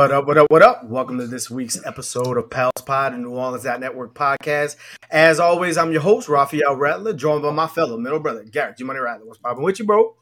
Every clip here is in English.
What up, what up, what up? Welcome to this week's episode of Pels Pod and New Orleans Network podcast. As always, I'm your host, Raphael Rattler, joined by my fellow middle brother, Garrett G Money Rattler. What's popping with you, bro?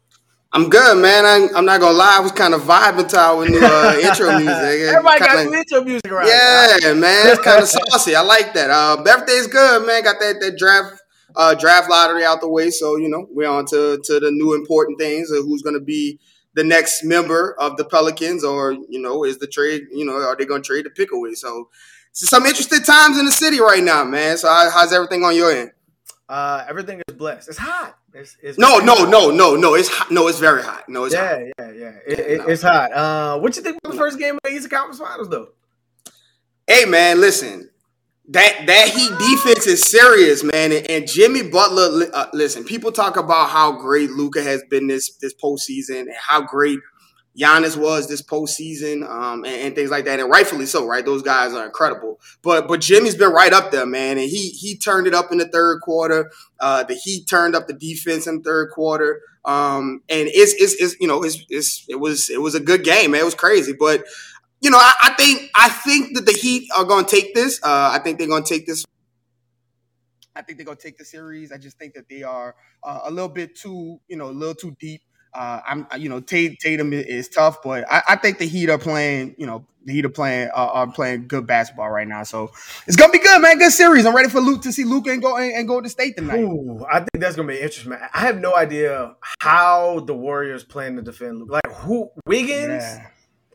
I'm good, man. I, am not gonna lie, I was kind of vibing to our new uh, intro music. Everybody kinda, got some intro music around. Yeah, right? man, it's kind of saucy. I like that. Uh, everything's good, man. Got that that draft uh, draft lottery out the way, so you know we're on to to the new important things of who's gonna be the next member of the Pelicans, or you know, is the trade? You know, are they going to trade the pick away? So, some interesting times in the city right now, man. So, how, how's everything on your end? Uh, everything is blessed. It's hot. It's, it's no, no, hot. no, no, no. It's hot. No, it's very hot. No, it's yeah, hot. yeah, yeah. It, it, it's hot. Uh, what you think about the first game of the Eastern Conference Finals, though? Hey, man, listen that that Heat defense is serious, man. And, and Jimmy Butler, uh, listen, people talk about how great Luka has been this this postseason and how great Giannis was this postseason, um, and, and, things like that, and rightfully so, right? Those guys are incredible. But but Jimmy's been right up there, man, and he he turned it up in the third quarter. Uh, the Heat turned up the defense in the third quarter, um, and it's, it's, it's you know it's, it's it was it was a good game, man. It was crazy, but you know, I, I, think I think that the Heat are going to take this. Uh, I think they're going to take this. I think they're going to take the series. I just think that they are uh, a little bit too, you know, a little too deep. Uh, I'm, you know, Tatum is tough, but I, I, think the Heat are playing, you know, the Heat are playing uh, are playing good basketball right now. So it's gonna be good, man. Good series. I'm ready for Luke to see Luke and go and, go to state tonight. Ooh, I think that's gonna be interesting, man. I have no idea how the Warriors plan to defend Luke. Like who Wiggins? Yeah.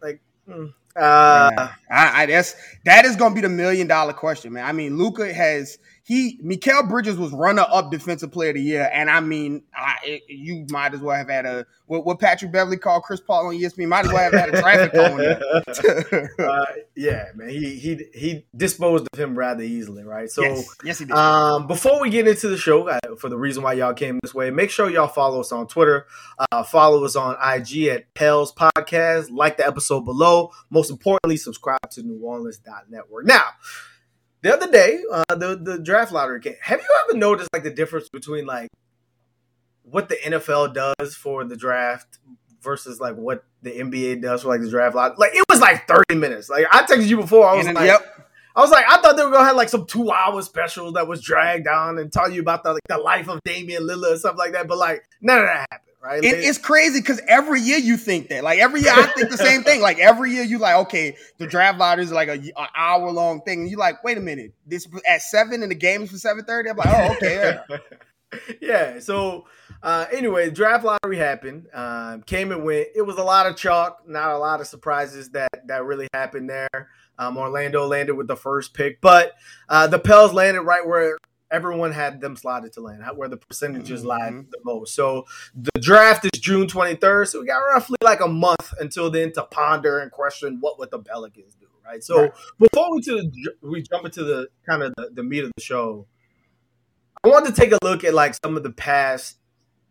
Like. Hmm. Uh. I, I, that's that is going to be the million dollar question, man. I mean, Luka has he Mikal Bridges was runner up defensive player of the year, and I mean, I, it, you might as well have had a what, what, Patrick Beverley called Chris Paul on ESPN. Might as well have had a traffic cone. uh, yeah, man, he he he disposed of him rather easily, right? So, yes, yes he did. Um, before we get into the show, uh, for the reason why y'all came this way, make sure y'all follow us on Twitter, uh, follow us on IG at Pels Podcast, like the episode below. Most importantly, subscribe to New Orleans.network. Now the other day, uh, the the draft lottery came. Have you ever noticed like the difference between like what the NFL does for the draft versus like what the NBA does for like the draft lottery? Like it was like thirty minutes. Like I texted you before. I was and, like, yep. I was like, I thought they were gonna have like some two hour special that was dragged on and tell you about the like the life of Damian Lillard or something like that. But like none of that happened right? It, it's crazy because every year you think that. Like every year I think the same thing. Like every year you like, okay, the draft lottery is like a, an hour long thing. And you like, wait a minute, this at seven and the game is for seven thirty. I'm like, oh, okay. Yeah. yeah so uh, anyway, draft lottery happened. Um, came and went. It was a lot of chalk, not a lot of surprises that that really happened there. Um, Orlando landed with the first pick, but uh, the Pels landed right where everyone had them slotted to land, where the percentages mm-hmm. lie the most. So the draft is June 23rd. So we got roughly like a month until then to ponder and question what would the Pelicans do, right? So right. before we to the, we jump into the kind of the, the meat of the show, I wanted to take a look at like some of the past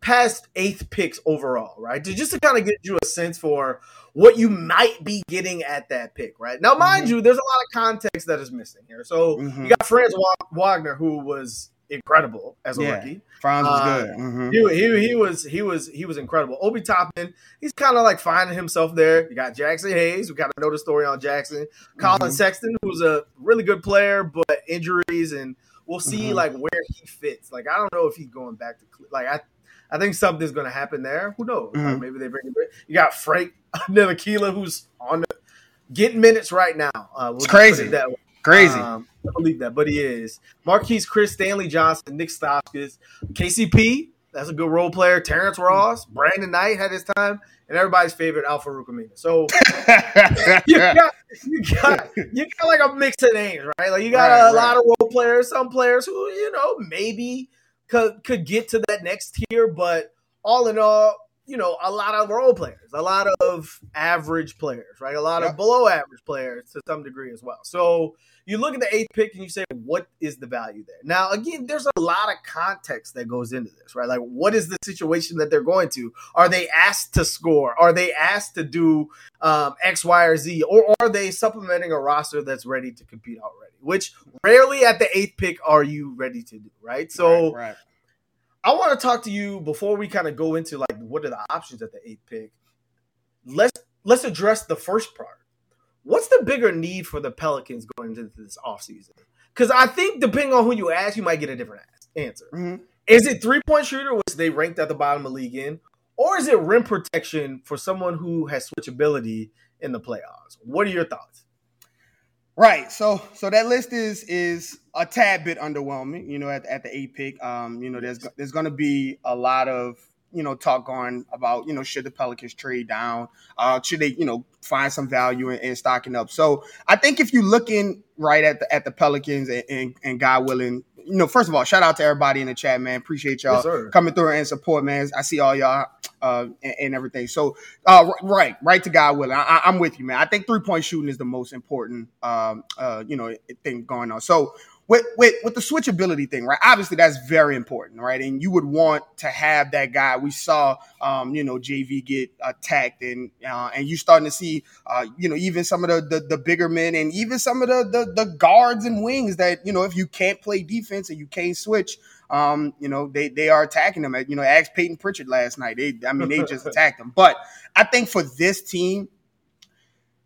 past eighth picks overall, right? To just to kind of get you a sense for what you might be getting at that pick, right? Now, mind mm-hmm. you, there's a lot of context that is missing here. So mm-hmm. you got Franz Wagner, who was incredible as a yeah, rookie. Franz was uh, good. Mm-hmm. He, he, he, was he was he was incredible. Obi Toppin, he's kind of like finding himself there. You got Jaxson Hayes. We kind of know the story on Jackson. Collin mm-hmm. Sexton, who's a really good player, but injuries and we'll see mm-hmm. like where he fits. Like I don't know if he's going back to like I I think something's going to happen there. Who knows? Mm-hmm. maybe they bring it. You got Frank Ntilikina, who's on the, getting minutes right now. Uh, we'll it's crazy. That way. Crazy. Um, I believe that, but he is. Marquese Chriss Stanley Johnson, Nick Stauskas, KCP. That's a good role player. Terrence Ross, Brandon Knight had his time, and everybody's favorite Al-Farouq Aminu. So you, got, you got you got like a mix of names, right? Like you got right, a right. lot of role players, some players who you know maybe could could get to that next tier, but all in all, you know, a lot of role players, a lot of average players, right? A lot yep. of below average players to some degree as well. So you look at the eighth pick and you say, what is the value there? Now, again, there's a lot of context that goes into this, right? Like, what is the situation that they're going to? Are they asked to score? Are they asked to do um, X, Y, or Z? Or are they supplementing a roster that's ready to compete already? Which rarely at the eighth pick are you ready to do, right? So, right, right. I want to talk to you before we kind of go into like what are the options at the eighth pick. Let's let's address the first part what's the bigger need for the Pelicans going into this offseason? Because I think depending on who you ask, you might get a different answer. Mm-hmm. Is it three point shooter, which they ranked at the bottom of the league in, or is it rim protection for someone who has switchability in the playoffs? What are your thoughts? Right. So so that list is is a tad bit underwhelming, you know, at, at the eight pick. Um, you know, there's there's gonna be a lot of you know, talk on about, you know, should the Pelicans trade down? Uh, should they, you know, find some value in, in stocking up? So I think if you're looking right at the at the Pelicans and, and, and God willing, you know, first of all, shout out to everybody in the chat, man. Appreciate y'all yes, coming through and support, man. I see all y'all uh, and, and, everything. So, uh, right, right to God willing. I, am with you, man. I think three point shooting is the most important, um, uh, you know, thing going on. So, with, with with the switchability thing, right? Obviously, that's very important, right? And you would want to have that guy. We saw, um, you know, JV get attacked, and uh, and you starting to see, uh, you know, even some of the, the, the bigger men, and even some of the, the the guards and wings that you know, if you can't play defense and you can't switch, um, you know, they they are attacking them. You know, ask Payton Pritchard last night. They, I mean, they just attacked them. But I think for this team,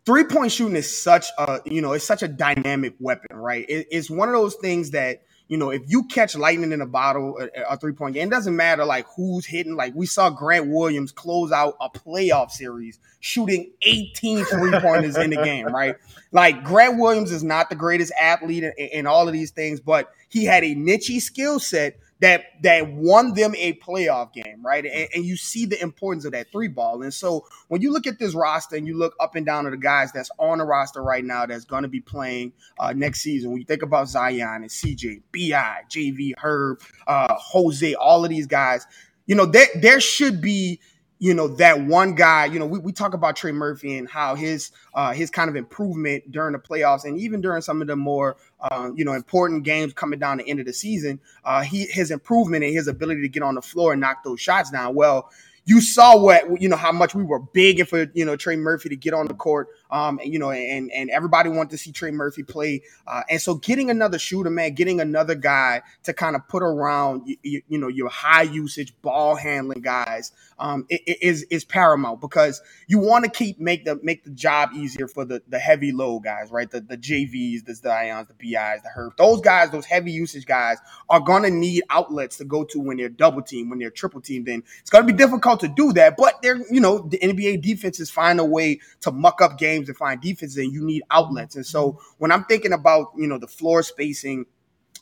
three point shooting is such a you know it's such a dynamic weapon, right? It, it's one of those things that you know if you catch lightning in a bottle, a, a three point game, it doesn't matter like who's hitting. Like we saw Grant Williams close out a playoff series shooting 18 three pointers in the game, right? Like Grant Williams is not the greatest athlete in, in all of these things, but he had a niche skill set that that won them a playoff game, right? And, and, you see the importance of that three ball. And so when you look at this roster and you look up and down at the guys that's on the roster right now that's going to be playing uh, next season, when you think about Zion and CJ, Bi, JV, Herb, uh, Jose, all of these guys, you know, there there should be you know that one guy you know we, we talk about trey murphy and how his uh his kind of improvement during the playoffs and even during some of the more uh, you know important games coming down the end of the season uh he his improvement and his ability to get on the floor and knock those shots down. Well you saw what you know how much we were begging for you know Trey Murphy to get on the court. Um, and, you know, and and everybody wanted to see Trey Murphy play. Uh, and so getting another shooter, man, getting another guy to kind of put around you, you, you know your high usage ball handling guys um, is is paramount because you want to keep make the make the job easier for the the heavy load guys, right? The the JVs, the Zions, the BIs, the Herb. Those guys, those heavy usage guys, are gonna need outlets to go to when they're double team, when they're triple team. Then it's gonna be difficult to do that, but they're you know the NBA defenses find a way to muck up games and find defenses, and you need outlets. And so when I'm thinking about you know the floor spacing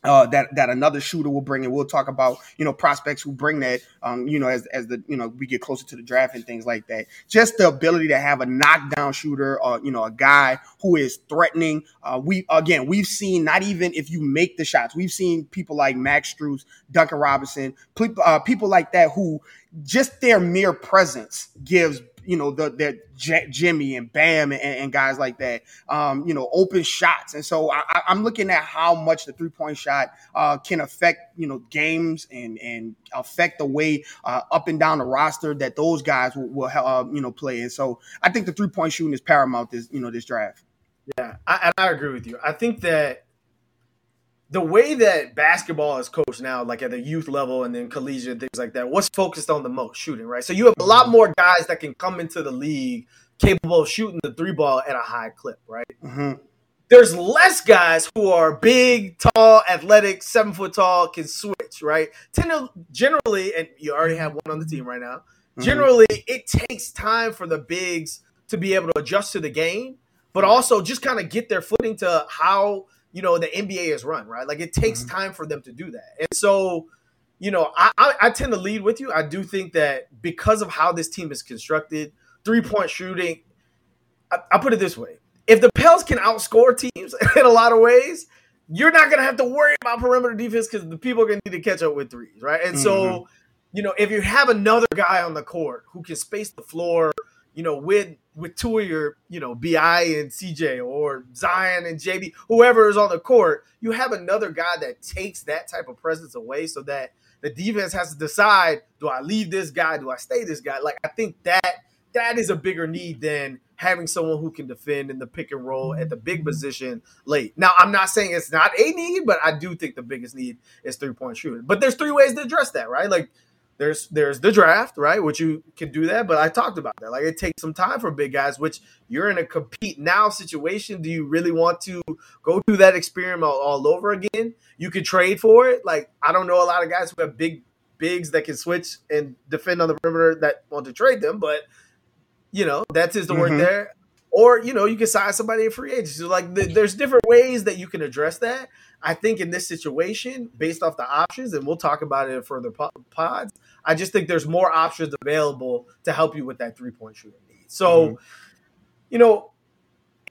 uh, that that another shooter will bring, and we'll talk about you know prospects who bring that. Um, you know, as as the you know we get closer to the draft and things like that. Just the ability to have a knockdown shooter, or you know, a guy who is threatening. Uh, we again, we've seen not even if you make the shots, we've seen people like Max Strus, Duncan Robinson, people uh, people like that who just their mere presence gives you know, the, the J- Jimmy and Bam and, and, guys like that, um, you know, open shots. And so I, am looking at how much the three point shot uh, can affect, you know, games and, and affect the way uh, up and down the roster that those guys will, will uh, you know, play. And so I think the three point shooting is paramount this, you know, this draft. Yeah, I, I agree with you. I think that the way that basketball is coached now, like at the youth level and then collegiate and things like that, what's focused on the most? Shooting, right? So you have a lot more guys that can come into the league capable of shooting the three ball at a high clip, right? Mm-hmm. There's less guys who are big, tall, athletic, seven foot tall, can switch, right? Generally, and you already have one on the team right now. Mm-hmm. Generally, it takes time for the bigs to be able to adjust to the game, but also just kind of get their footing to how you know the NBA is run, right? Like it takes mm-hmm. time for them to do that, and so you know I, I, I tend to lead with you. I do think that because of how this team is constructed, three point shooting. I, will put it this way: if the Pels can outscore teams in a lot of ways, you're not going to have to worry about perimeter defense because the people are going to need to catch up with threes, right? And mm-hmm. so, you know, if you have another guy on the court who can space the floor, you know, with with two of your, you know, Bi and CJ or Zion and JB, whoever is on the court, you have another guy that takes that type of presence away so that the defense has to decide, do I leave this guy? Do I stay this guy? Like I think that that is a bigger need than having someone who can defend in the pick and roll at the big position late. Now, I'm not saying it's not a need, but I do think the biggest need is three point shooting. But there's three ways to address that, right? Like there's there's the draft, right? Which you can do that, but I talked about that. Like it takes some time for big guys, which you're in a compete now situation. Do you really want to go through that experiment all, over again? You could trade for it. Like I don't know a lot of guys who have big bigs that can switch and defend on the perimeter that want to trade them, but you know that's his the mm-hmm. work there. Or you know you can sign somebody in free agency. Like there's different ways that you can address that. I think in this situation, based off the options, and we'll talk about it in further pods, I just think there's more options available to help you with that three point shooting need. So, mm-hmm. you know,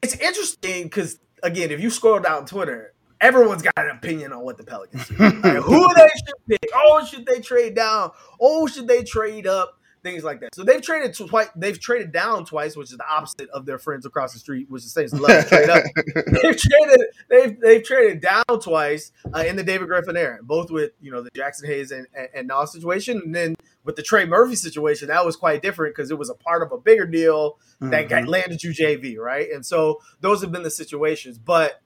it's interesting because again, if you scroll down Twitter, everyone's got an opinion on what the Pelicans do. like, who they should pick. Oh, should they trade down? Oh, should they trade up? Things like that. So they've traded twice. They've traded down twice, which is the opposite of their friends across the street, which is the same. Love to trade up. they've traded. They've they've traded down twice uh, in the David Griffin era, both with you know the Jaxson Hayes and, and, and Nas situation, and then with the Trey Murphy situation, that was quite different because it was a part of a bigger deal that mm-hmm. got landed you JV, right? And so those have been the situations. But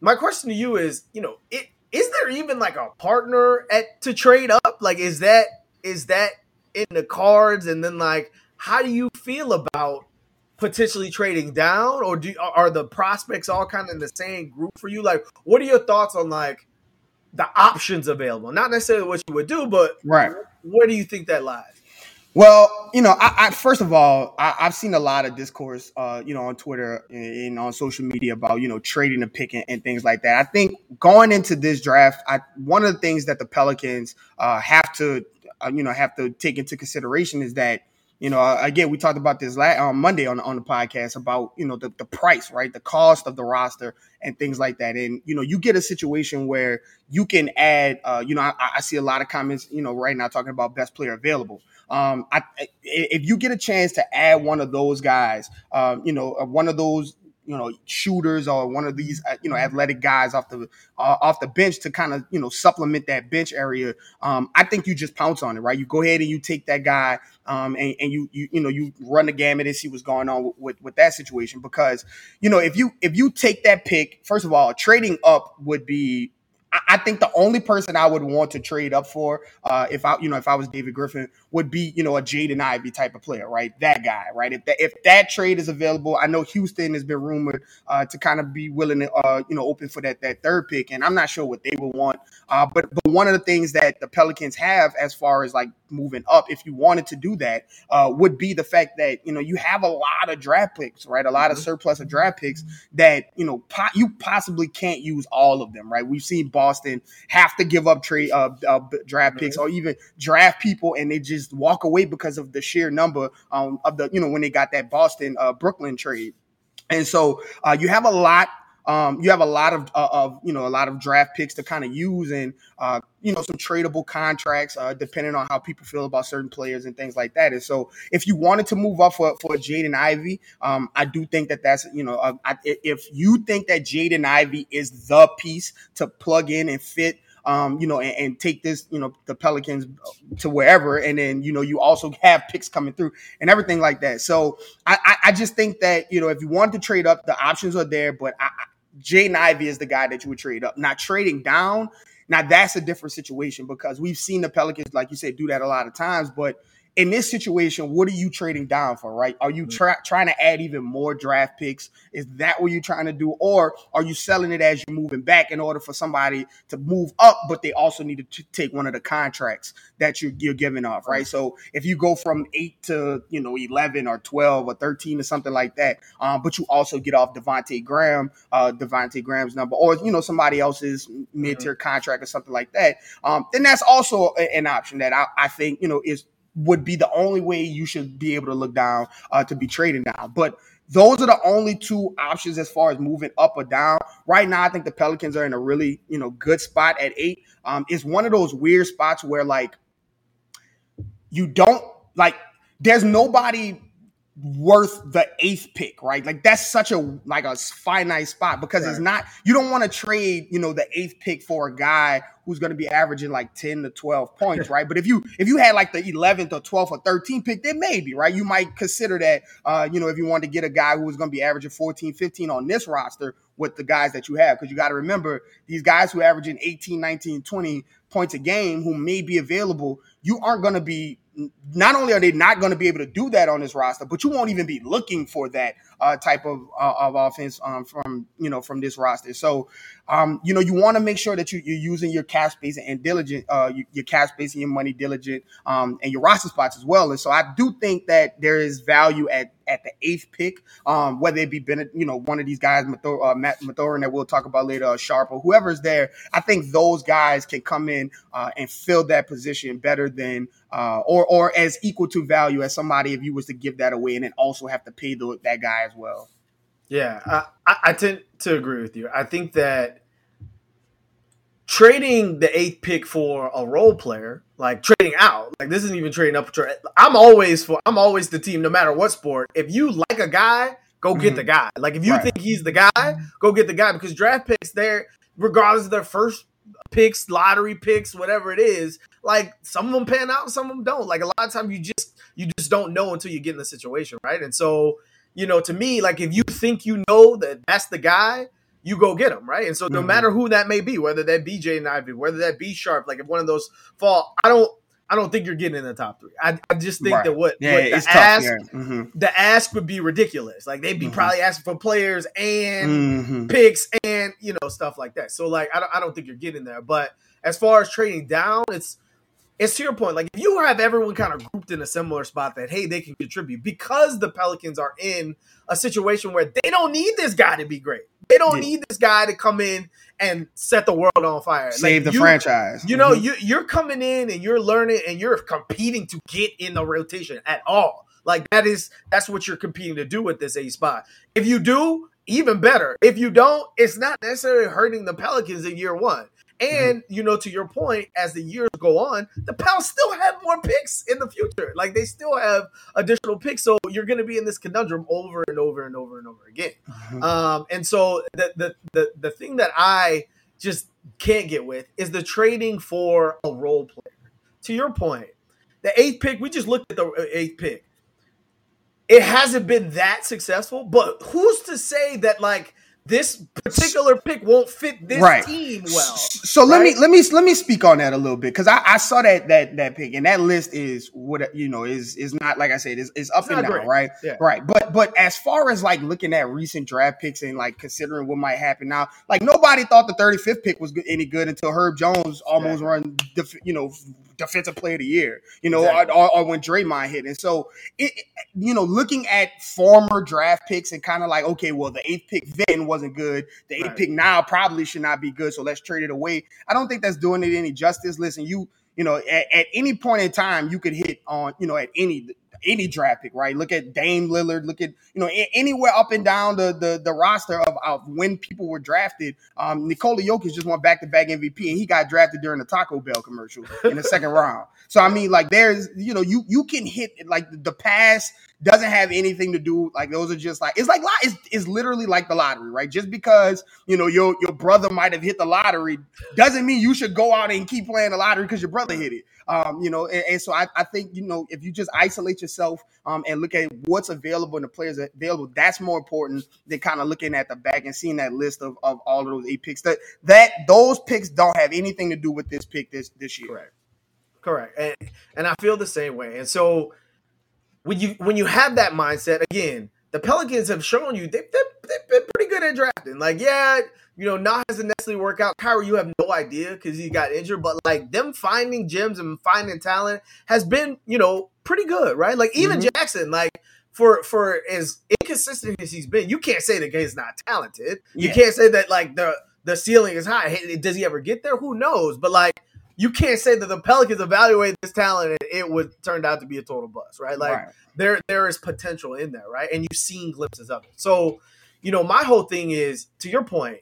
my question to you is, you know, it is there even like a partner at to trade up? Like, is that is that in the cards? And then like, how do you feel about potentially trading down, or do are the prospects all kind of in the same group for you? Like, what are your thoughts on like the options available? Not necessarily what you would do, but right, where do you think that lies? Well, you know, I, I first of all, I, have seen a lot of discourse, uh, you know, on Twitter and, on social media about you know trading a pick and, and, things like that. I think going into this draft, I, one of the things that the Pelicans uh, have to uh, you know have to take into consideration is that you know uh, again we talked about this last, on Monday on on the podcast about you know the, the price right? The cost of the roster and things like that. And you know you get a situation where you can add uh, you know I, I see a lot of comments you know right now talking about best player available. Um, I, if you get a chance to add one of those guys, um, you know, one of those you know shooters or one of these uh, you know athletic guys off the uh, off the bench to kind of you know supplement that bench area um, i think you just pounce on it right? You go ahead and you take that guy um, and, and you, you you know you run the gamut and see what's going on with, with, with that situation because you know if you if you take that pick first of all trading up would be I think the only person I would want to trade up for, uh, if I, you know, if I was David Griffin, would be, you know, a Jaden Ivey type of player, right? That guy, right? If that if that trade is available, I know Houston has been rumored uh, to kind of be willing to, uh, you know, open for that that third pick, and I'm not sure what they would want. Uh, but but one of the things that the Pelicans have, as far as like moving up, if you wanted to do that, uh, would be the fact that you know you have a lot of draft picks, right? A lot mm-hmm. of surplus of draft picks that you know po- you possibly can't use all of them, right? We've seen Boston have to give up trade uh, uh, draft picks or even draft people, and they just walk away because of the sheer number um, of the you know when they got that Boston uh, Brooklyn trade. And so uh, you have a lot um, you have a lot of, uh, of you know a lot of draft picks to kind of use and uh, you know some tradable contracts uh, depending on how people feel about certain players and things like that. And so if you wanted to move up for for Jaden Ivey, um, I do think that that's you know uh, I, if you think that Jaden Ivey is the piece to plug in and fit um, you know, and, and, take this, you know, the Pelicans to wherever. And then, you know, you also have picks coming through and everything like that. So I, I, I just think that, you know, if you want to trade up, the options are there, but I, Jaden Ivey is the guy that you would trade up. Not trading down. Now that's a different situation because we've seen the Pelicans, like you said, do that a lot of times. But in this situation, what are you trading down for, right? Are you tra- trying to add even more draft picks? Is that what you're trying to do? Or are you selling it as you're moving back in order for somebody to move up, but they also need to take one of the contracts that you're, you're giving off, right? So if you go from eight to, you know, 11 or 12 or 13 or something like that, um, but you also get off Devonte Graham, uh, Devonte Graham's number, or, you know, somebody else's mid tier mm-hmm. contract or something like that, um, then that's also an option that I, I think, you know, is would be the only way you should be able to look down uh, to be trading down. But those are the only two options as far as moving up or down. Right now, I think the Pelicans are in a really you know good spot at eight. Um, it's one of those weird spots where like you don't like. There's nobody worth the eighth pick, right? Like that's such a like a finite spot because right. it's not you don't want to trade, you know, the eighth pick for a guy who's going to be averaging like 10 to 12 points, right? But if you if you had like the 11th or 12th or 13th pick, then maybe, right? You might consider that uh, you know, if you want to get a guy who was going to be averaging 14, 15 on this roster with the guys that you have because you got to remember these guys who are averaging 18, 19, 20 points a game who may be available, you aren't going to be not only are they not going to be able to do that on this roster, but you won't even be looking for that uh, type of uh, of offense um, from you know from this roster. So, um, you know, you want to make sure that you, are using your cap space and diligent, uh, your cap space and your money diligent, um, and your roster spots as well. And so, I do think that there is value at at the eighth pick, um, whether it be Bennett, you know, one of these guys, Mathor, uh, Matt Mathurin that we'll talk about later, uh, Sharpe or whoever's there. I think those guys can come in uh, and fill that position better than uh, or or as equal to value as somebody if you was to give that away and then also have to pay the, that guy as well. Yeah, I, I tend to agree with you. I think that trading the eighth pick for a role player, like trading out, like this isn't even trading up. I'm always for. I'm always the team, no matter what sport. If you like a guy, go get mm-hmm. the guy. Like if you right. think he's the guy, go get the guy because draft picks, there, regardless of their first picks, lottery picks, whatever it is, like some of them pan out, some of them don't. Like a lot of times, you just you just don't know until you get in the situation, right? And so, you know, to me, like if you think you know that that's the guy, you go get him, right? And so, no mm-hmm. matter who that may be, whether that be Jaden Ivey, whether that be Sharpe, like if one of those fall, I don't. I don't think you're getting in the top three. I, I just think right. that what, yeah, what the ask mm-hmm. the ask would be ridiculous. Like they'd be mm-hmm. probably asking for players and mm-hmm. picks and you know stuff like that. So like I don't I don't think you're getting there. But as far as trading down, it's it's to your point. Like if you have everyone kind of grouped in a similar spot that hey they can contribute because the Pelicans are in a situation where they don't need this guy to be great. They don't yeah. need this guy to come in and set the world on fire. Save like the you, franchise. You know, mm-hmm. you you're coming in and you're learning and you're competing to get in the rotation at all. Like that is that's what you're competing to do with this A spot. If you do, even better. If you don't, it's not necessarily hurting the Pelicans in year one. Mm-hmm. And you know, to your point, as the years go on, the Pels still have more picks in the future. Like they still have additional picks, so you're going to be in this conundrum over and over and over and over again. Mm-hmm. Um, and so the, the the the thing that I just can't get with is the trading for a role player. To your point, the eighth pick, we just looked at the eighth pick. It hasn't been that successful, but who's to say that like this particular pick won't fit this right. team well. So right? let me let me let me speak on that a little bit because I, I, saw that that that pick and that list is what you know is is not like I said is, is up it's and down great. right yeah. right but but as far as like looking at recent draft picks and like considering what might happen now like nobody thought the 35th pick was any good until Herb Jones almost yeah. run you know defensive player of the year, you know, exactly. or, or, when Draymond hit. And so, it, you know, looking at former draft picks and kind of like, okay, well, the eighth pick then wasn't good. The eighth right. pick now probably should not be good. So let's trade it away. I don't think that's doing it any justice. Listen, you, you know, at, at any point in time, you could hit on, you know, at any any draft pick, right? Look at Dame Lillard. Look at you know anywhere up and down the the, the roster of, of when people were drafted. Um, Nikola Jokic just won back to back MVP, and he got drafted during the Taco Bell commercial in the second round. So I mean, like there's you know you you can hit like the past doesn't have anything to do like those are just like it's like it's, it's literally like the lottery right? Just because you know your your brother might have hit the lottery doesn't mean you should go out and keep playing the lottery because your brother hit it. Um you know and, and, so I, I think you know if you just isolate yourself um and look at what's available and the players available that's more important than kind of looking at the back and seeing that list of, of all of those eight picks. That that those picks don't have anything to do with this pick this this year. Correct. Correct. And and i feel the same way. And so when you when you have that mindset again, the Pelicans have shown you they've, they've been pretty good at drafting. Like, yeah, you know, not has to necessarily work out. Kira, you have no idea because he got injured, but like them finding gems and finding talent has been, you know, pretty good, right? Like even mm-hmm. Jackson, like for for as inconsistent as he's been, you can't say the guy's not talented. You can't say that like the the ceiling is high. Does he ever get there? Who knows? But like you can't say that the Pelicans evaluated this talent and it would turned out to be a total bust, right? Like right. there there is potential in there, right? And you've seen glimpses of it. So, you know, my whole thing is to your point,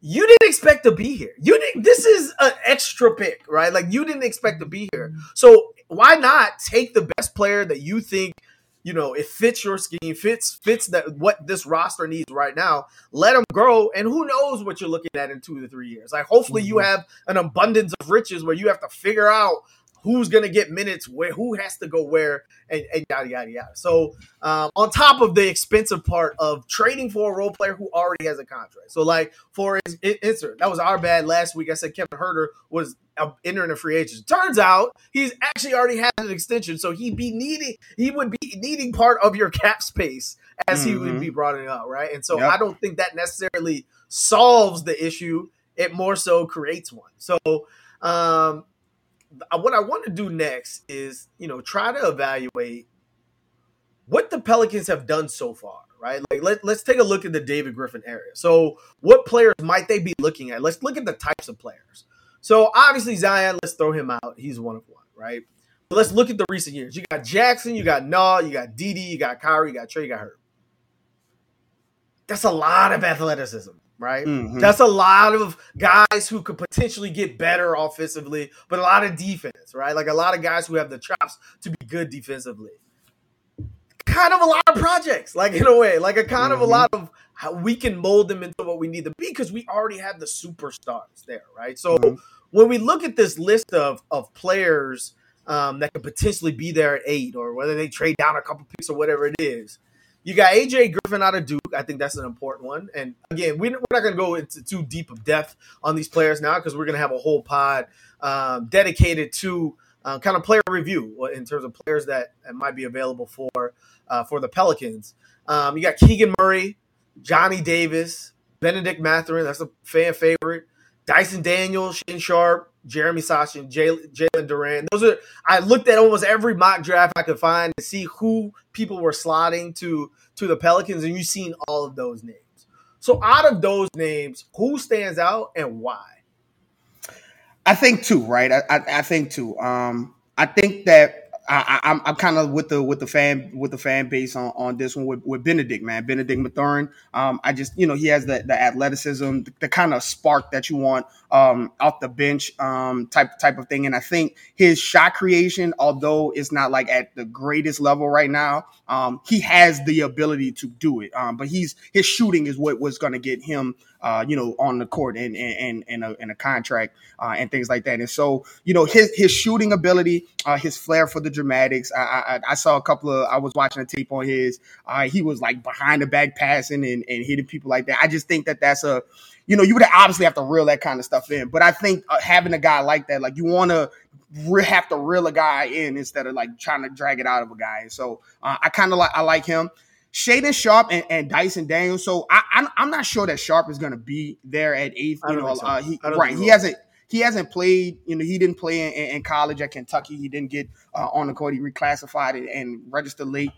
you didn't expect to be here. You didn't this is an extra pick, right? Like you didn't expect to be here. So why not take the best player that you think you know, it fits your scheme, fits fits that what this roster needs right now. Let them grow, and who knows what you're looking at in two to three years. Like, hopefully, mm-hmm. you have an abundance of riches where you have to figure out who's going to get minutes, where who has to go where, and, and yada yada yada. So um, on top of the expensive part of trading for a role player who already has a contract. So like for his insert, that was our bad last week. I said Kevin Huerter was entering a free agent. Turns out he's actually already had an extension, so he'd be needing he would be needing part of your cap space as mm-hmm. he would mm-hmm. be brought up, right? And so yep. I don't think that necessarily solves the issue. It more so creates one. So um, Uh, what I want to do next is, you know, try to evaluate what the Pelicans have done so far, right? Like let, let's take a look at the David Griffin area. So what players might they be looking at? Let's look at the types of players. So obviously Zion, let's throw him out. He's one of one, right? But let's look at the recent years. You got Jackson, you got Naw, you got Didi, you got Kira, you got Trey, you got Hurt. That's a lot of athleticism right? Mm-hmm. That's a lot of guys who could potentially get better offensively, but a lot of defense, right? Like a lot of guys who have the chops to be good defensively. Kind of a lot of projects, like in a way, like a kind mm-hmm. of a mm-hmm. lot of how we can mold them into what we need to be because we already have the superstars there, right? So mm-hmm. when we look at this list of of players um, that could potentially be there at eight, or whether they trade down a couple picks or whatever it is, you got AJ Griffin out of Duke. I think that's an important one. And again, we're not going to go into too deep of depth on these players now because we're going to have a whole pod um, dedicated to uh, kind of player review in terms of players that, might be available for uh, for the Pelicans. Um, you got Keegan Murray, Johnny Davis, Bennedict Mathurin. That's a fan favorite. Dyson Daniels, Shaedon Sharpe, Jeremy Sochan, Jalen Duren. Those are I looked at almost every mock draft I could find to see who people were slotting to to the Pelicans, and you've seen all of those names. So out of those names, who stands out and why? I think two, right? I, I, I think two. Um, I think that I, am I'm, I'm kind of with the with the fan with the fan base on, on this one with, with Bennedict, man. Bennedict Mathurin. Um, I just you know he has the, the athleticism, the, the kind of spark that you want um, off the bench um, type type of thing. And I think his shot creation, although it's not like at the greatest level right now, um, he has the ability to do it. Um, but he's his shooting is what was going to get him uh, you know, on the court and and and a, and a contract uh, and things like that. And so, you know, his his shooting ability, uh, his flair for the dramatics. I, I, I saw a couple of. I was watching a tape on his. Uh, he was like behind the back passing and and hitting people like that. I just think that that's a you know, you would obviously have to reel that kind of stuff in. But I think uh, having a guy like that, like you want to re- have to reel a guy in instead of like trying to drag it out of a guy. So uh, I kind of like I like him. Shaedon Sharpe and, and, Dyson Daniels. So I, I'm, not sure that Sharpe is going to be there at eighth. You know, so. uh, he, right? He hasn't he hasn't played. You know, he didn't play in, in college at Kentucky. He didn't get uh, on the court. He reclassified and, and registered late.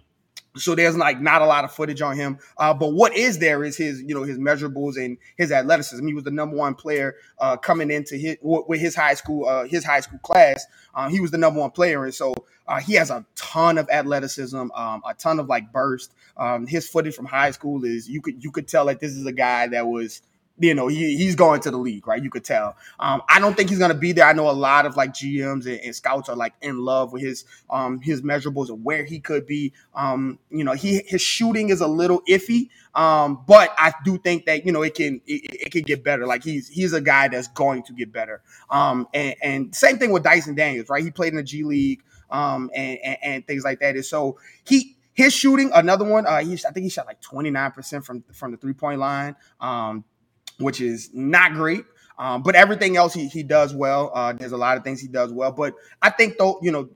So there's like not a lot of footage on him. Uh, but what is there is his, you know, his measurables and his athleticism. He was the number one player uh, coming into his with his high school, uh, his high school class. Uh, he was the number one player, and so uh, he has a ton of athleticism, um, a ton of like burst. Um, his footage from high school is you could you could tell that this is a guy that was you know, he, he's going to the league, right? You could tell. Um, I don't think he's going to be there. I know a lot of like GMs and, and, scouts are like in love with his um, his measurables and where he could be. Um, you know, he his shooting is a little iffy, um, but I do think that you know it can it, it, can get better. Like he's he's a guy that's going to get better. Um, and, and same thing with Dyson Daniels, right? He played in the G League um, and, and, and things like that. And so he his shooting, another one. Uh, he, I think he shot like twenty nine percent from from the three point line. Um, which is not great. Um, but everything else he, he does well. Uh, there's a lot of things he does well. But I think though, you know,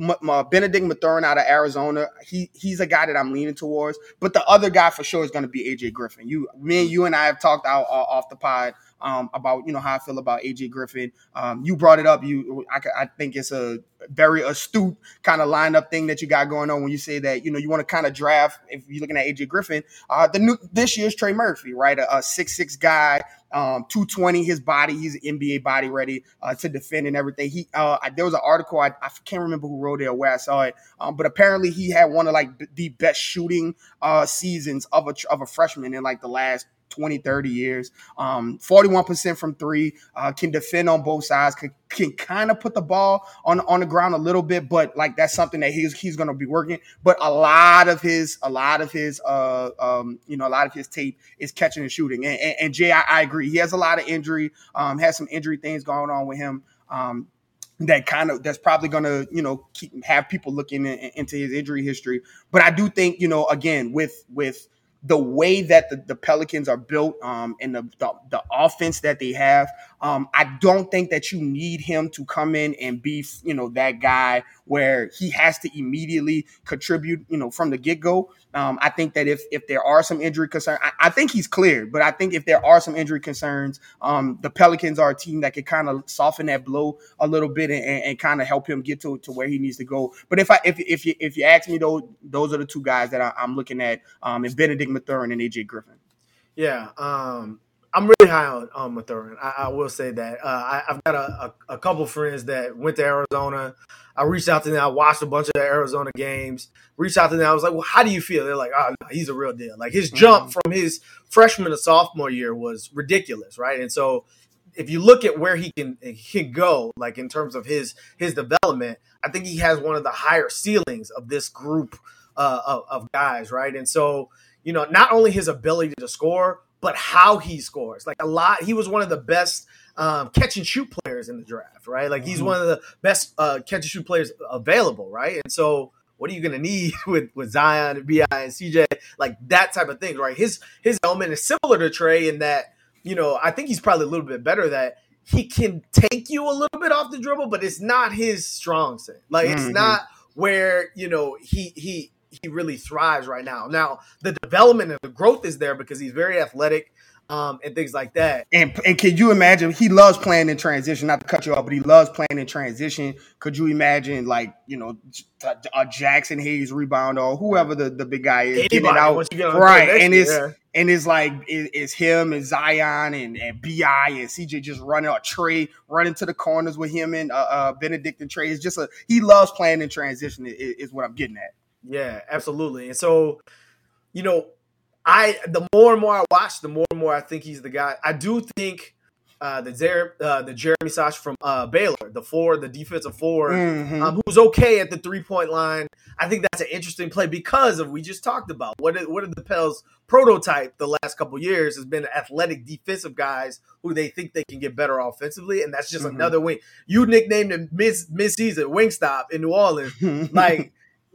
M- M- Bennedict Mathurin out of Arizona, he he's a guy that I'm leaning towards. But the other guy for sure is going to be AJ Griffin. You, me, and you and I have talked out uh, off the pod um, about you know how I feel about AJ Griffin. Um, you brought it up. You, I, I think it's a very astute kind of lineup thing that you got going on when you say that you know you want to kind of draft. If you're looking at AJ Griffin, uh, the new this year's Trey Murphy, right? A, a six six guy. Um, 220, his body, he's NBA body ready uh, to defend and everything. He, uh, there was an article I, I can't remember who wrote it or where I saw it, um, but apparently he had one of like the best shooting uh, seasons of a of a freshman in like the last 20, 30 years. Um, 41% from three, uh, can defend on both sides, can, can kind of put the ball on, on the ground a little bit, but like that's something that he's he's gonna be working. But a lot of his a lot of his uh um you know a lot of his tape is catching and shooting. And, and, and Jay, I, I, agree. He has a lot of injury, um, has some injury things going on with him. Um, that kind of that's probably going to you know keep, have people looking in, into his injury history. But I do think you know again with with the way that the, the Pelicans are built um, and the, the, the offense that they have, um, I don't think that you need him to come in and be, you know, that guy where he has to immediately contribute, you know, from the get go. Um, I think that if if there are some injury concerns, I, I, think he's cleared, but I think if there are some injury concerns, um, the Pelicans are a team that could kind of soften that blow a little bit and, and kind of help him get to, to where he needs to go. But if I if if you if you ask me, those those are the two guys that I, am looking at, um, and Bennedict Mathurin and AJ Griffin. Yeah, um, I'm really high on, on Mathurin. I, I will say that. Uh, I, have got a, a, a, couple friends that went to Arizona. I reached out to them. I watched a bunch of the Arizona games. Reached out to them. I was like, "Well, how do you feel?" They're like, "Oh, no, he's a real deal." Like his jump mm-hmm. from his freshman to sophomore year was ridiculous, right? And so, if you look at where he can he can go, like in terms of his his development, I think he has one of the higher ceilings of this group uh, of, of guys, right? And so, you know, not only his ability to score, but how he scores. Like a lot, he was one of the best um, catch and shoot players in the draft, right? Like he's mm-hmm. one of the best uh, catch and shoot players available, right? And so, what are you going to need with with Zion and Bi and CJ, like that type of thing, right? His his element is similar to Trey in that you know I think he's probably a little bit better that he can take you a little bit off the dribble, but it's not his strong set. Like mm-hmm. it's not where you know he he he really thrives right now. Now the development and the growth is there because he's very athletic. Um, and things like that. And and can you imagine? He loves playing in transition. Not to cut you off, but he loves playing in transition. Could you imagine, like you know, a Jaxson Hayes rebound or whoever the, the big guy is Anybody, getting out right? And it's yeah. and it's like it, it's him and Zion and, and Bi and CJ just running a Trey running to the corners with him and uh, uh, Bennedict and Trey. It's just a he loves playing in transition. Is, is what I'm getting at. Yeah, absolutely. And so, you know, I the more and more I watch, the more and more I think he's the guy. I do think uh, the Zer, uh, the Jeremy Sash from uh, Baylor, the four, the defensive four, mm-hmm. um, who's okay at the three point line. I think that's an interesting play because of we just talked about what is, what are the Pels prototype the last couple years has been athletic defensive guys who they think they can get better offensively, and that's just mm-hmm. another wing. You nicknamed him mid mid season Wingstop in New Orleans, like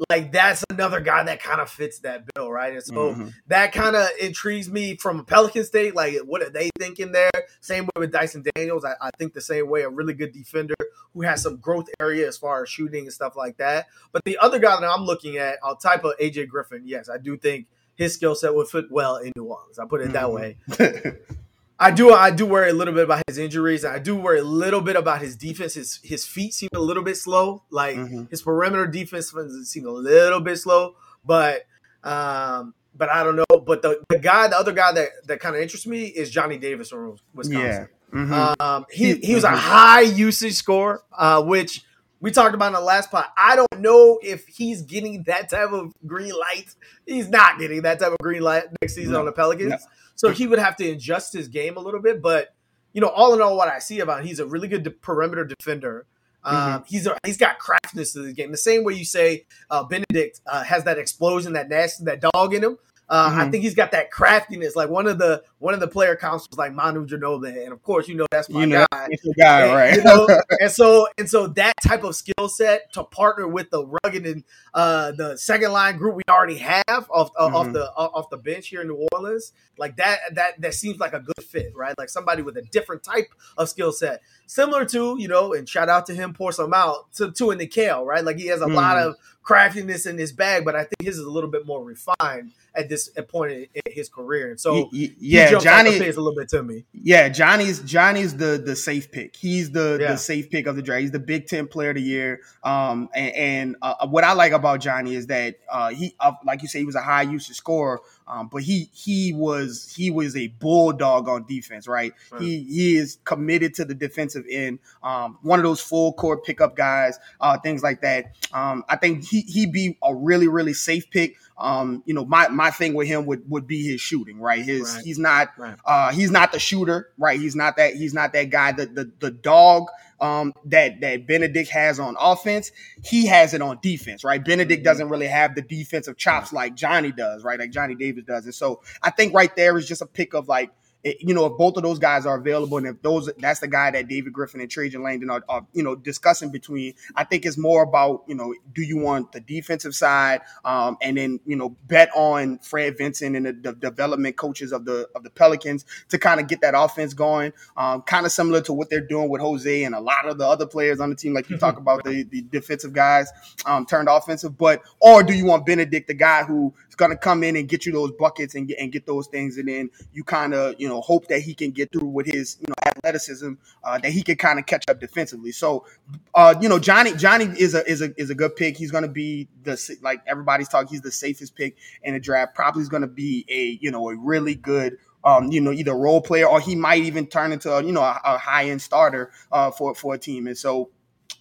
like that's another guy that kind of fits that bill, right? And so mm-hmm. that kind of intrigues me from a Pelican State. Like, what are they thinking there? Same way with Dyson Daniels. I, I, think the same way, a really good defender who has some growth area as far as shooting and stuff like that. But the other guy that I'm looking at, I'll type of AJ Griffin. Yes, I do think his skill set would fit well in New Orleans. I put it that mm-hmm. way. I do I do worry a little bit about his injuries. I do worry a little bit about his defense. His his feet seem a little bit slow. Like mm-hmm. his perimeter defense seem a little bit slow. But um, but I don't know. But the, the guy, the other guy that, that kind of interests me is Johnny Davis from Wisconsin. Yeah. Mm-hmm. Um, he he was mm-hmm. a high usage score, uh, which we talked about in the last pot. I don't know if he's getting that type of green light. He's not getting that type of green light next season no. on the Pelicans. No. So he would have to adjust his game a little bit. But you know, all in all, what I see about him, he's a really good perimeter defender. Um, mm-hmm. He's a, he's got craftiness to the game. The same way you say uh, Bennedict uh, has that explosion, that nasty, that dog in him. Uh, mm-hmm. I think he's got that craftiness. Like one of the one of the player counts was like Manu Ginobili, and of course you know that's my you know, guy. guy, and, right? You know, and so and so that type of skill set to partner with the rugged and uh, the second line group we already have off uh, mm-hmm. off the off the bench here in New Orleans, like that that that seems like a good fit, right? Like somebody with a different type of skill set, similar to you know, and shout out to him, pour some out to to a Nickeil, right? Like he has a mm-hmm. lot of craftiness in his bag, but I think his is a little bit more refined at this point in his career. And so yeah, Johnny is a little bit to me. Yeah, Johnny's Johnny's the the safe pick. He's the yeah. the safe pick of the draft. He's the Big Ten Player of the Year. Um, and, and uh, what I like about Johnny is that uh, he, uh, like you say, he was a high usage scorer, Um, but he he was he was a bulldog on defense, right? right? He he is committed to the defensive end. Um, one of those full court pickup guys, uh, things like that. Um, I think he he be a really really safe pick. Um, you know, my my thing with him would would be his shooting, right? His right. he's not right. uh he's not the shooter, right? He's not that he's not that guy that the the dog um that that Bennedict has on offense, he has it on defense, right? Bennedict mm-hmm. doesn't really have the defensive chops like Johnny does, right? Like Johnny Davis does. And so I think right there is just a pick of like you know, if both of those guys are available, and if those that's the guy that David Griffin and Trajan Langdon are, are, you know discussing between, I think it's more about you know, do you want the defensive side, um, and then you know bet on Fred Vinson and the, the development coaches of the of the Pelicans to kind of get that offense going, um, kind of similar to what they're doing with Jose and a lot of the other players on the team, like you talk about the the defensive guys um, turned offensive, but or do you want Bennedict, the guy who going to come in and get you those buckets and get and get those things, and then you kind of you know hope that he can get through with his, you know, athleticism, uh, that he can kind of catch up defensively. So, uh, you know, Johnny Johnny is a is a is a good pick. He's going to be the like everybody's talking. He's the safest pick in the draft. Probably is going to be a you know a really good. Um, you know, either role player or he might even turn into a, you know a, a high end starter uh, for for a team. And so,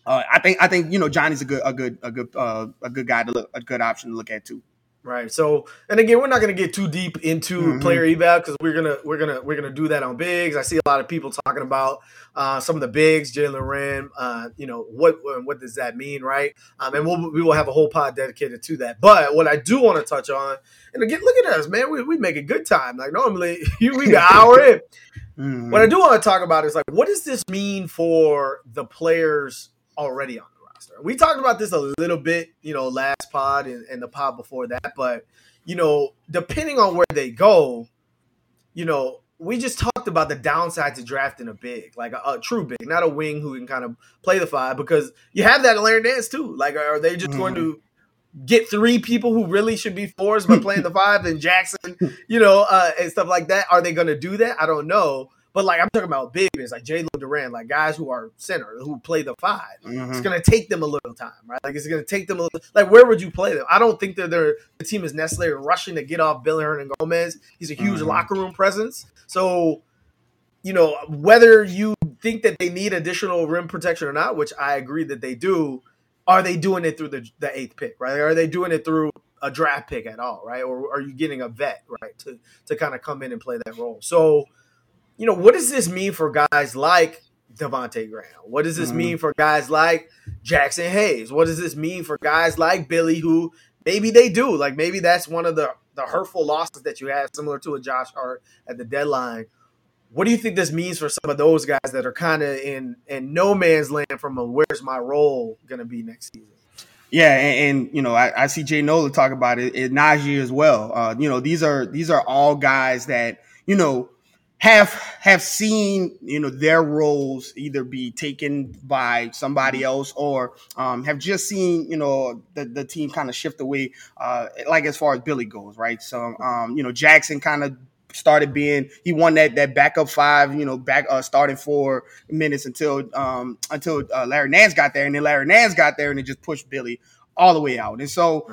uh, I think I think you know Johnny's a good a good a good uh, a good guy to look a good option to look at too. Right. So, and again, we're not going to get too deep into mm-hmm. player eval because we're gonna we're gonna we're gonna do that on bigs. I see a lot of people talking about uh, some of the bigs, Jalen Duren. Uh, you know what what does that mean, right? Um, and we'll, we will have a whole pod dedicated to that. But what I do want to touch on, and again, look at us, man. We, we make a good time. Like normally, you we got hour in. Mm-hmm. What I do want to talk about is like, what does this mean for the players already on. We talked about this a little bit, you know, last pod and, and the pod before that, but you know, depending on where they go, you know, we just talked about the downside to drafting a big, like a, a, true big, not a wing who can kind of play the five, because you have that in Larry Nance too. Like, are they just mm. going to get three people who really should be fours by playing the five and Jaxson, you know, uh, and stuff like that? Are they going to do that? I don't know. But like I'm talking about big men, like Jalen Duren, like guys who are center, who play the 5 mm-hmm. It's gonna take them a little time, right? Like it's gonna take them a little like where would you play them? I don't think that they're the team is necessarily rushing to get off Billy Hernangomez. He's a huge mm-hmm. locker room presence. So, you know, whether you think that they need additional rim protection or not, which I agree that they do, are they doing it through the, the eighth pick, right? Are they doing it through a draft pick at all, right? Or are you getting a vet, right, to to kind of come in and play that role? So you know, what does this mean for guys like Devonte Graham? What does this mm-hmm. mean for guys like Jaxson Hayes? What does this mean for guys like Billy who maybe they do? Like maybe that's one of the the hurtful losses that you have, similar to a Josh Hart at the deadline. What do you think this means for some of those guys that are kind of in in no man's land from a where's my role going to be next season? Yeah, and, and, you know, I, I, see Jay Nola talk about it, and Naji as well. Uh, you know, these are these are all guys that you know have have seen you know their roles either be taken by somebody else or um, have just seen you know the, the team kind of shift away uh, like as far as Billy goes right? So um, you know Jaxson kind of started being he won that that backup five you know back uh, starting four minutes until um, until uh, Larry Nance got there and then Larry Nance got there and it just pushed Billy all the way out. And so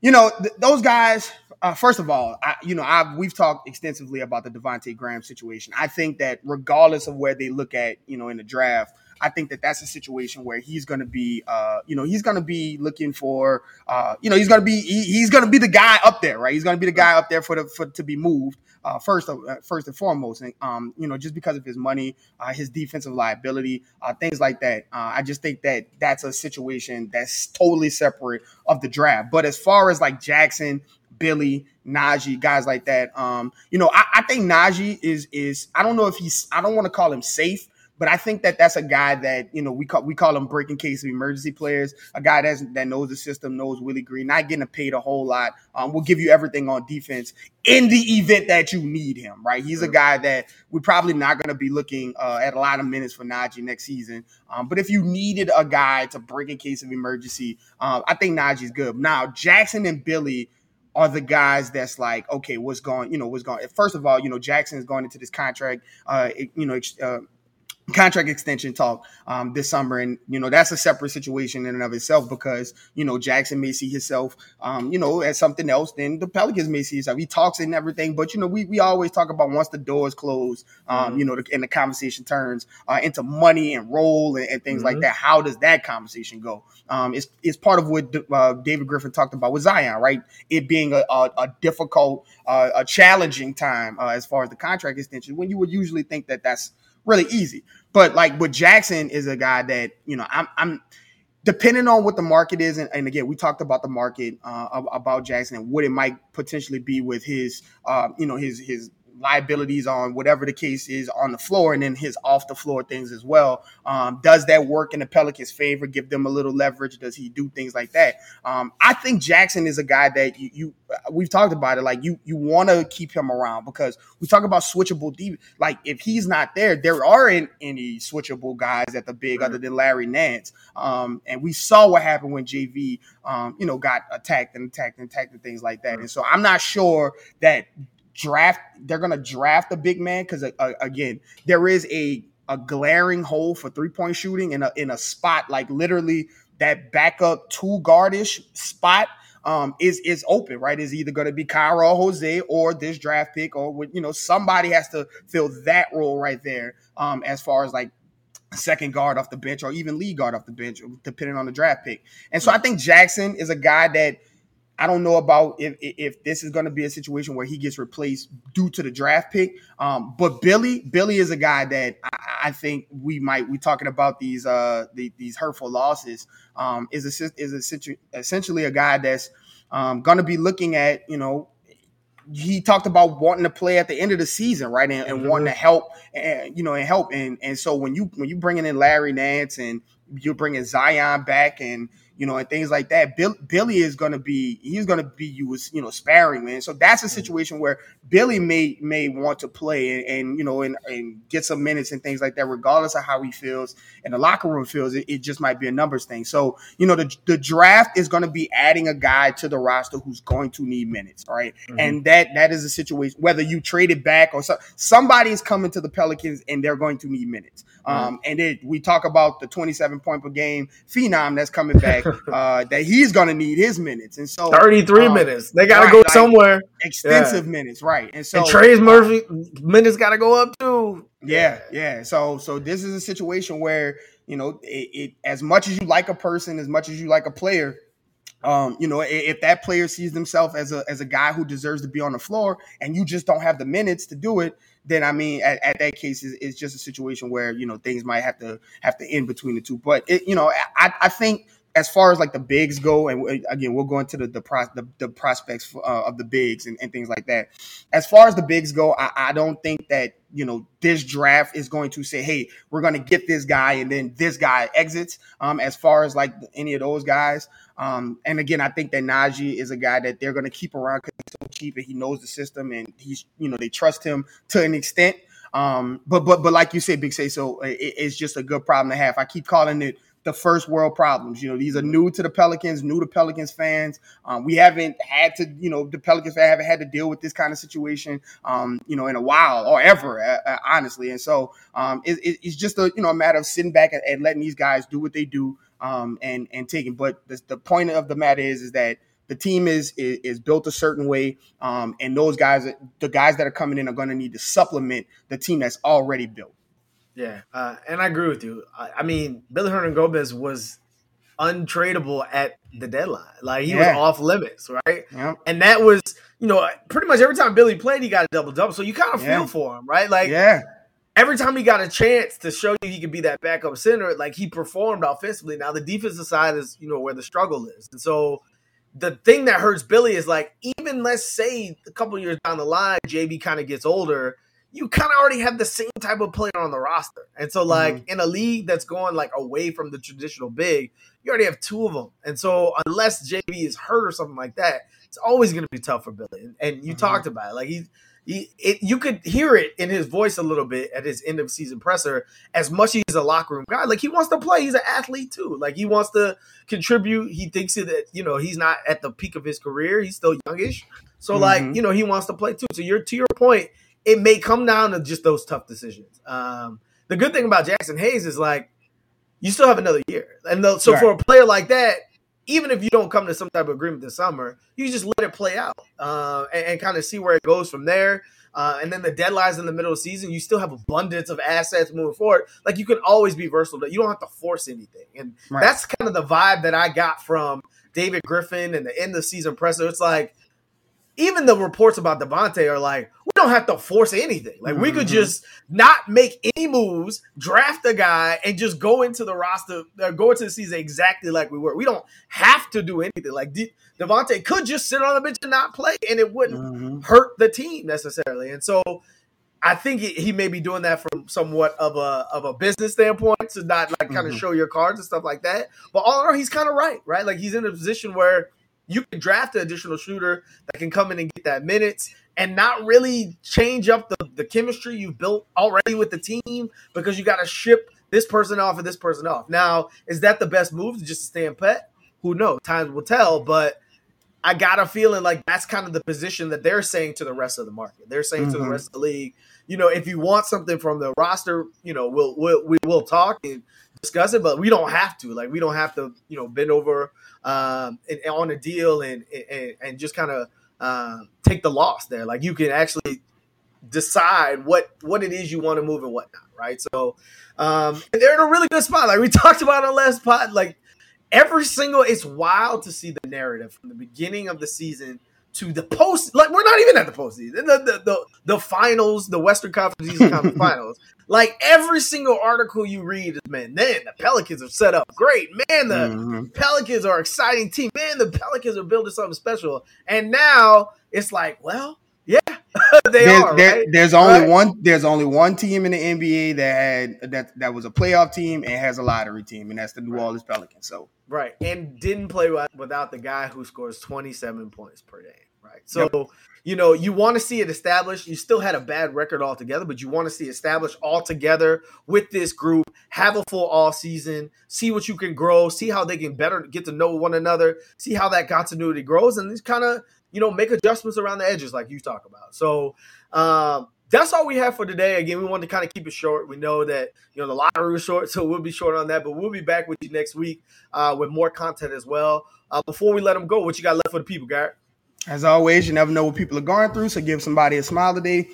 you know th- those guys uh, first of all, I, you know, I've, we've talked extensively about the Devonte Graham situation. I think that regardless of where they look at, you know, in the draft, I think that that's a situation where he's going to be, uh, you know, he's going to be looking for, uh, you know, he's going to be, he, he's going to be the guy up there, right? He's going to be the guy up there for the for to be moved uh, first, uh, first and foremost, and um, you know, just because of his money, uh, his defensive liability, uh, things like that. I just think that that's a situation that's totally separate of the draft. But as far as like Jaxson Billy, Naji, guys like that. Um, you know, I, I think Naji is is I don't know if he's I don't want to call him safe, but I think that that's a guy that you know we call we call him breaking case of emergency players. A guy that's that knows the system, knows Willie Green, not getting paid a whole lot. Um, will give you everything on defense in the event that you need him. Right? He's a guy that we're probably not going to be looking uh, at a lot of minutes for Naji next season. Um, but if you needed a guy to break in case of emergency, um, I think Naji's good. Now Jaxson and Billy are the guys that's like, okay, what's going, you know, what's going. First of all, you know, Jaxson is going into this contract, uh, you know, uh, contract extension talk um, this summer, and you know that's a separate situation in and of itself because you know Jaxson may see himself, um, you know, as something else than the Pelicans may see himself. He talks and everything, but you know we we always talk about once the doors close, um, mm-hmm. you know, the, and the conversation turns uh, into money and role and, and things mm-hmm. like that. How does that conversation go? Um, it's it's part of what uh, David Griffin talked about with Zion, right? It being a, a, a difficult, uh, a challenging time uh, as far as the contract extension when you would usually think that that's really easy. But like with Jaxson is a guy that, you know, I'm I'm depending on what the market is, and, and again, we talked about the market uh, about Jaxson and what it might potentially be with his, uh, you know, his his liabilities on whatever the case is on the floor and then his off the floor things as well. Um, does that work in the Pelicans' favor? Give them a little leverage? Does he do things like that? Um, I think Jaxson is a guy that you, you we've talked about it. Like you you want to keep him around because we talk about switchable deep. Like if he's not there, there aren't any switchable guys at the big right. other than Larry Nance. Um, and we saw what happened when JV, um, you know, got attacked and attacked and attacked and things like that. Right. And so I'm not sure that draft they're going to draft a big man because uh, uh, again there is a a glaring hole for three point shooting in a in a spot like literally that backup two guardish spot um, is is open, right? Is either going to be Kira Jose or this draft pick, or you know somebody has to fill that role right there. Um, as far as like second guard off the bench or even lead guard off the bench, depending on the draft pick. And so I think Jaxson is a guy that I don't know about if if this is going to be a situation where he gets replaced due to the draft pick. Um, but Billy, Billy is a guy that I, I, think we might we talking about these uh the, these hurtful losses. Um, is a, is a, essentially a guy that's um, going to be looking at you know he talked about wanting to play at the end of the season, right, and, and mm-hmm. wanting to help, and you know, and help, and and so when you when you bringing in Larry Nance and you're bringing Zion back, and you know, and things like that. Bill, Billy is going to be he's going to be you was you know sparing man. So that's a mm-hmm. situation where Billy may may want to play and, and you know and, and get some minutes and things like that, regardless of how he feels and the locker room feels. It, it just might be a numbers thing. So you know the the draft is going to be adding a guy to the roster who's going to need minutes, right? Mm-hmm. And that that is a situation whether you trade it back or so, somebody is coming to the Pelicans and they're going to need minutes. Um, and it, we talk about the 27 point per game phenom that's coming back, uh, that he's going to need his minutes. And so 33 um, minutes. They got to right, go like somewhere. Extensive yeah. minutes, right. And so and Trey's Murphy minutes got to go up too. Yeah, yeah. So, so this is a situation where, you know, it, it as much as you like a person, as much as you like a player, um, you know, if that player sees themselves as a as a guy who deserves to be on the floor, and you just don't have the minutes to do it, then I mean, at, at that case, it's, it's, just a situation where you know things might have to have to end between the two. But it, you know, I, I think as far as like the bigs go, and again, we'll go into the the, pro, the, the prospects uh, of the bigs and, and, things like that. As far as the bigs go, I, I, don't think that you know this draft is going to say, "Hey, we're going to get this guy," and then this guy exits. Um, as far as like any of those guys, um, and again, I think that Naji is a guy that they're going to keep around because he's so cheap and he knows the system and he's you know they trust him to an extent. Um, but but but like you said, Big Say, so it, it's just a good problem to have. I keep calling it the first world problems. You know, these are new to the Pelicans, new to Pelicans fans. Um, we haven't had to, you know, the Pelicans haven't had to deal with this kind of situation, um, you know, in a while or ever, uh, uh, honestly. And so um, it, it's just a, you know, a matter of sitting back and, and letting these guys do what they do um, and and taking. But the, the point of the matter is, is that the team is is, is built a certain way, um, and those guys, the guys that are coming in, are going to need to supplement the team that's already built. Yeah, uh, and I agree with you. I, I mean, Billy Hernangomez was untradeable at the deadline. Like he yeah. was off limits, right? Yeah. And that was, you know, pretty much every time Billy played, he got a double double. So you kind of yeah. feel for him, right? Like, yeah. Every time he got a chance to show you he could be that backup center, like he performed offensively. Now the defensive side is, you know, where the struggle is, and so the thing that hurts Billy is like even let's say a couple years down the line, JV kind of gets older you kind of already have the same type of player on the roster. And so, like, mm-hmm. in a league that's going like away from the traditional big, you already have two of them. And so, unless JV is hurt or something like that, it's always going to be tough for Billy. And, and you mm-hmm. talked about it. Like, he's, he, it, you could hear it in his voice a little bit at his end of season presser. As much as he's a locker room guy, like he wants to play. He's an athlete too. Like he wants to contribute. He thinks that you know he's not at the peak of his career. He's still youngish. So mm-hmm. like you know he wants to play too. So you're to your point it may come down to just those tough decisions. Um, the good thing about Jaxson Hayes is like you still have another year, and so Right. for a player like that, even if you don't come to some type of agreement this summer, you just let it play out uh, and, and kind of see where it goes from there. Uh, and then the deadlines in the middle of the season, you still have abundance of assets moving forward. Like you can always be versatile. You don't have to force anything, and Right. that's kind of the vibe that I got from David Griffin and the end of season presser. It's like even the reports about Devontae are like, we don't have to force anything. Like we could Mhm. just not make any moves, draft a guy, and just go into the roster, uh, go into the season exactly like we were. We don't have to do anything. Like De- Devontae could just sit on the bench and not play, and it wouldn't Mhm. hurt the team necessarily. And so I think he, he may be doing that from somewhat of a of a business standpoint to not like kind of Mhm. show your cards and stuff like that. But all in all, he's kind of right, right? Like he's in a position where you can draft an additional shooter that can come in and get that minutes and not really change up the, the chemistry you've built already with the team because you got to ship this person off and this person off. Now, is that the best move to just stay in pet? Who knows? Time will tell, but I got a feeling like that's kind of the position that they're saying to the rest of the market. They're saying to the Mhm. rest of the league, you know, if you want something from the roster, you know, we'll we'll we will talk and discuss it, but we don't have to. Like we don't have to, you know, bend over um, and, and on a deal and and, and just kind of uh, take the loss there. Like you can actually decide what what it is you want to move and whatnot, right? So um, and they're in a really good spot. Like we talked about on last pod, like every single it's wild to see the narrative from the beginning of the season to the post like we're not even at the postseason the the the, the finals the western conference Eastern conference finals like every single article you read is man man the pelicans are set up great man the Mhm. pelicans are an exciting team man the pelicans are building something special and now it's like well yeah they There- are there- right? There's only Right. one. There's only one team in the NBA that had that that was a playoff team and has a lottery team, and that's the New Right. Orleans Pelicans. So Right. And didn't play without the guy who scores 27 points per game. Right. So, you know, you want to see it established. You still had a bad record altogether, but you want to see established all together with this group, have a full all season, see what you can grow, see how they can better get to know one another, see how that continuity grows, and just kind of, you know, make adjustments around the edges like you talk about. So, um, that's all we have for today. Again, we wanted to kind of keep it short. We know that you know the lottery was short, so we'll be short on that. But we'll be back with you next week uh, with more content as well. Uh, before we let them go, what you got left for the people, Garrett? As always, you never know what people are going through. So give somebody a smile today.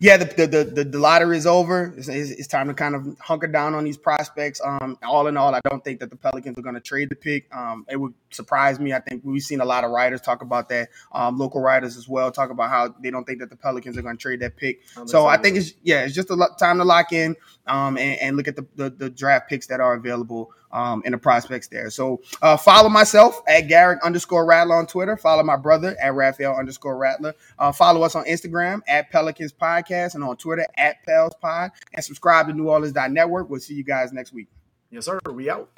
Yeah, the the the, the, lottery is over. It's, it's, it's time to kind of hunker down on these prospects. Um, all in all, I don't think that the Pelicans are going to trade the pick. Um, it would surprise me. I think we've seen a lot of writers talk about that. Um, local writers as well talk about how they don't think that the Pelicans are going to trade that pick. I'm So I think it's yeah, it's just a time to lock in um, and, and look at the, the the draft picks that are available um, and the prospects there. So uh, follow myself at Garrick underscore Rattler on Twitter. Follow my brother at Raphael underscore Rattler. Uh, follow us on Instagram at Pelicans Podcast and on Twitter at Pels Pod. And subscribe to New Orleans Network. We'll see you guys next week. yes, sir. We out.